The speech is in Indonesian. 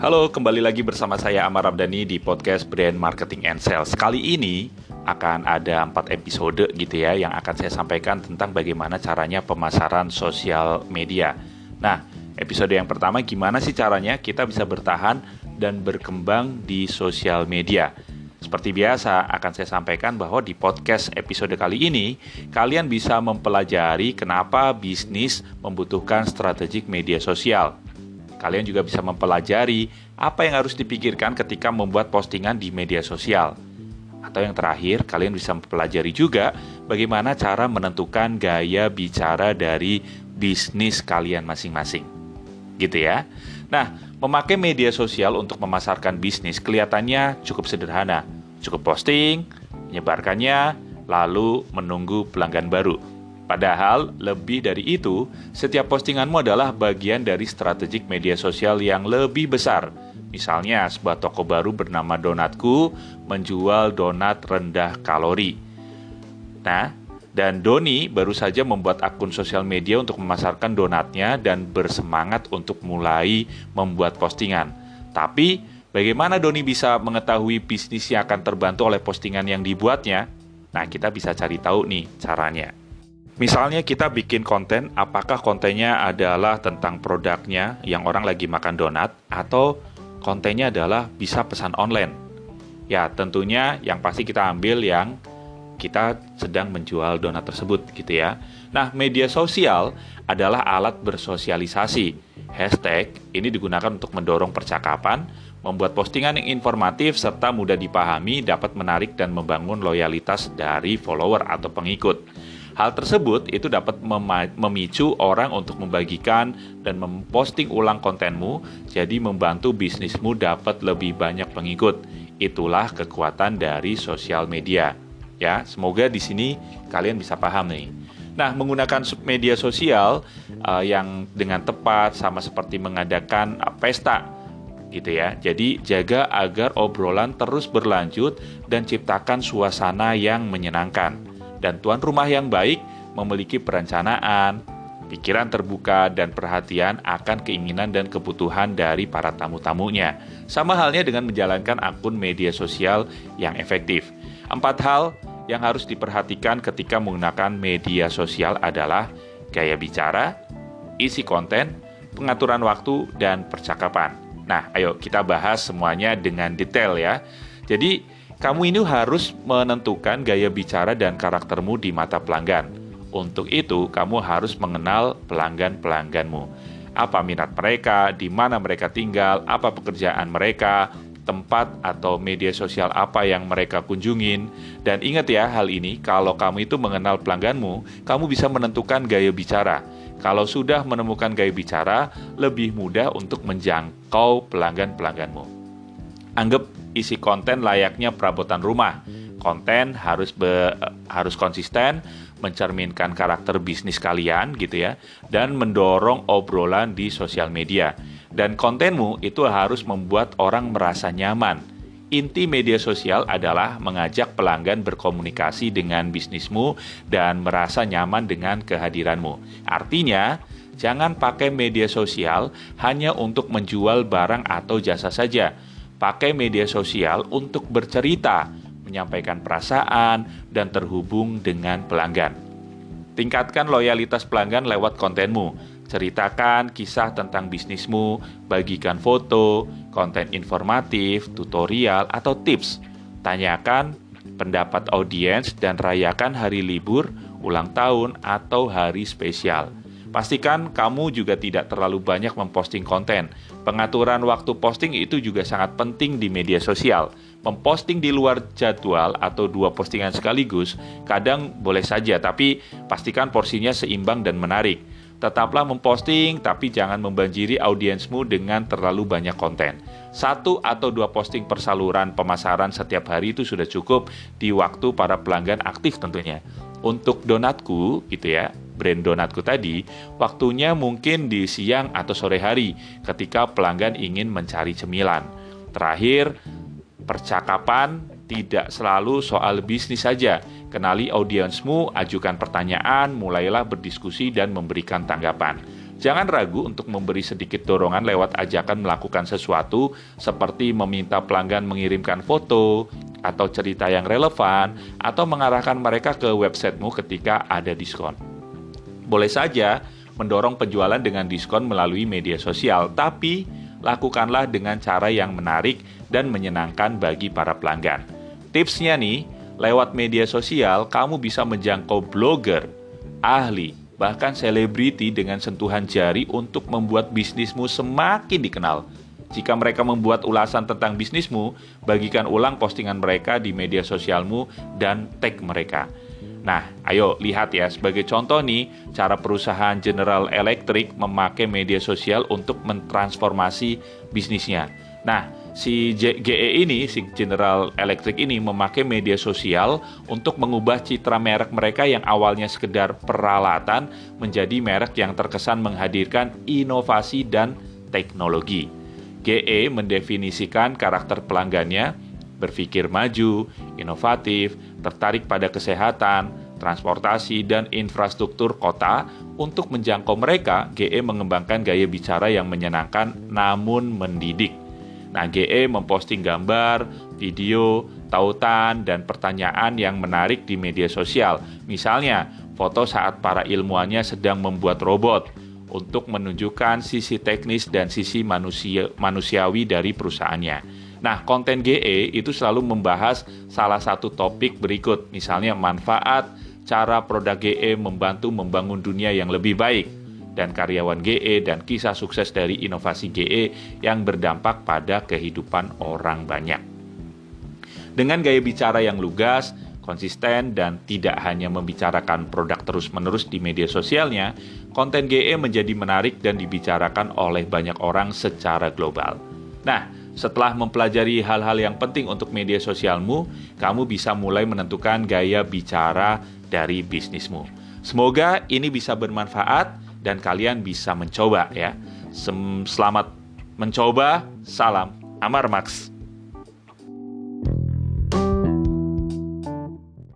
Halo, kembali lagi bersama saya Amar Abdani di podcast Brand Marketing and Sales. Kali ini akan ada empat episode gitu ya yang akan saya sampaikan tentang bagaimana caranya pemasaran sosial media. Nah, episode yang pertama gimana sih caranya kita bisa bertahan dan berkembang di sosial media. Seperti biasa, akan saya sampaikan bahwa di podcast episode kali ini, kalian bisa mempelajari kenapa bisnis membutuhkan strategik media sosial Kalian juga bisa mempelajari apa yang harus dipikirkan ketika membuat postingan di media sosial. Atau yang terakhir, kalian bisa mempelajari juga bagaimana cara menentukan gaya bicara dari bisnis kalian masing-masing. Gitu ya. Nah, memakai media sosial untuk memasarkan bisnis kelihatannya cukup sederhana. Cukup posting, menyebarkannya, lalu menunggu pelanggan baru. Padahal lebih dari itu, setiap postinganmu adalah bagian dari strategik media sosial yang lebih besar. Misalnya, sebuah toko baru bernama Donatku menjual donat rendah kalori. Nah, dan Doni baru saja membuat akun sosial media untuk memasarkan donatnya dan bersemangat untuk mulai membuat postingan. Tapi, bagaimana Doni bisa mengetahui bisnisnya akan terbantu oleh postingan yang dibuatnya? Nah, kita bisa cari tahu nih caranya. Misalnya kita bikin konten, apakah kontennya adalah tentang produknya yang orang lagi makan donat atau kontennya adalah bisa pesan online? Ya, tentunya yang pasti kita ambil yang kita sedang menjual donat tersebut gitu ya. Nah, media sosial adalah alat bersosialisasi. Hashtag ini digunakan untuk mendorong percakapan, membuat postingan yang informatif serta mudah dipahami dapat menarik dan membangun loyalitas dari follower atau pengikut. Hal tersebut itu dapat memicu orang untuk membagikan dan memposting ulang kontenmu, jadi membantu bisnismu dapat lebih banyak pengikut. Itulah kekuatan dari sosial media. Ya, semoga di sini kalian bisa paham nih. Nah, menggunakan media sosial uh, yang dengan tepat sama seperti mengadakan uh, pesta gitu ya. Jadi jaga agar obrolan terus berlanjut dan ciptakan suasana yang menyenangkan dan tuan rumah yang baik memiliki perencanaan, pikiran terbuka, dan perhatian akan keinginan dan kebutuhan dari para tamu-tamunya. Sama halnya dengan menjalankan akun media sosial yang efektif. Empat hal yang harus diperhatikan ketika menggunakan media sosial adalah gaya bicara, isi konten, pengaturan waktu, dan percakapan. Nah, ayo kita bahas semuanya dengan detail ya. Jadi, kamu ini harus menentukan gaya bicara dan karaktermu di mata pelanggan. Untuk itu, kamu harus mengenal pelanggan-pelangganmu. Apa minat mereka, di mana mereka tinggal, apa pekerjaan mereka, tempat atau media sosial apa yang mereka kunjungin. Dan ingat ya hal ini, kalau kamu itu mengenal pelangganmu, kamu bisa menentukan gaya bicara. Kalau sudah menemukan gaya bicara, lebih mudah untuk menjangkau pelanggan-pelangganmu. Anggap isi konten layaknya perabotan rumah. Konten harus be, harus konsisten, mencerminkan karakter bisnis kalian gitu ya, dan mendorong obrolan di sosial media. Dan kontenmu itu harus membuat orang merasa nyaman. Inti media sosial adalah mengajak pelanggan berkomunikasi dengan bisnismu dan merasa nyaman dengan kehadiranmu. Artinya, jangan pakai media sosial hanya untuk menjual barang atau jasa saja pakai media sosial untuk bercerita, menyampaikan perasaan, dan terhubung dengan pelanggan. Tingkatkan loyalitas pelanggan lewat kontenmu. Ceritakan kisah tentang bisnismu, bagikan foto, konten informatif, tutorial, atau tips. Tanyakan pendapat audiens dan rayakan hari libur, ulang tahun, atau hari spesial. Pastikan kamu juga tidak terlalu banyak memposting konten. Pengaturan waktu posting itu juga sangat penting di media sosial. Memposting di luar jadwal atau dua postingan sekaligus kadang boleh saja, tapi pastikan porsinya seimbang dan menarik. Tetaplah memposting, tapi jangan membanjiri audiensmu dengan terlalu banyak konten. Satu atau dua posting per saluran pemasaran setiap hari itu sudah cukup di waktu para pelanggan aktif tentunya. Untuk donatku, gitu ya, brand donatku tadi, waktunya mungkin di siang atau sore hari ketika pelanggan ingin mencari cemilan. Terakhir, percakapan tidak selalu soal bisnis saja. Kenali audiensmu, ajukan pertanyaan, mulailah berdiskusi dan memberikan tanggapan. Jangan ragu untuk memberi sedikit dorongan lewat ajakan melakukan sesuatu seperti meminta pelanggan mengirimkan foto atau cerita yang relevan atau mengarahkan mereka ke websitemu ketika ada diskon. Boleh saja mendorong penjualan dengan diskon melalui media sosial, tapi lakukanlah dengan cara yang menarik dan menyenangkan bagi para pelanggan. Tipsnya nih, lewat media sosial kamu bisa menjangkau blogger, ahli, bahkan selebriti dengan sentuhan jari untuk membuat bisnismu semakin dikenal. Jika mereka membuat ulasan tentang bisnismu, bagikan ulang postingan mereka di media sosialmu dan tag mereka. Nah, ayo lihat ya, sebagai contoh nih, cara perusahaan General Electric memakai media sosial untuk mentransformasi bisnisnya. Nah, si GE ini, si General Electric ini memakai media sosial untuk mengubah citra merek mereka yang awalnya sekedar peralatan menjadi merek yang terkesan menghadirkan inovasi dan teknologi. GE mendefinisikan karakter pelanggannya berpikir maju, inovatif, tertarik pada kesehatan, transportasi, dan infrastruktur kota. Untuk menjangkau mereka, GE mengembangkan gaya bicara yang menyenangkan namun mendidik. Nah, GE memposting gambar, video, tautan, dan pertanyaan yang menarik di media sosial. Misalnya, foto saat para ilmuwannya sedang membuat robot untuk menunjukkan sisi teknis dan sisi manusia, manusiawi dari perusahaannya. Nah, konten GE itu selalu membahas salah satu topik berikut, misalnya manfaat, cara produk GE membantu membangun dunia yang lebih baik dan karyawan GE dan kisah sukses dari inovasi GE yang berdampak pada kehidupan orang banyak. Dengan gaya bicara yang lugas, konsisten, dan tidak hanya membicarakan produk terus-menerus di media sosialnya, konten GE menjadi menarik dan dibicarakan oleh banyak orang secara global. Nah, setelah mempelajari hal-hal yang penting untuk media sosialmu, kamu bisa mulai menentukan gaya bicara dari bisnismu. Semoga ini bisa bermanfaat dan kalian bisa mencoba ya. Selamat mencoba. Salam Amar Max.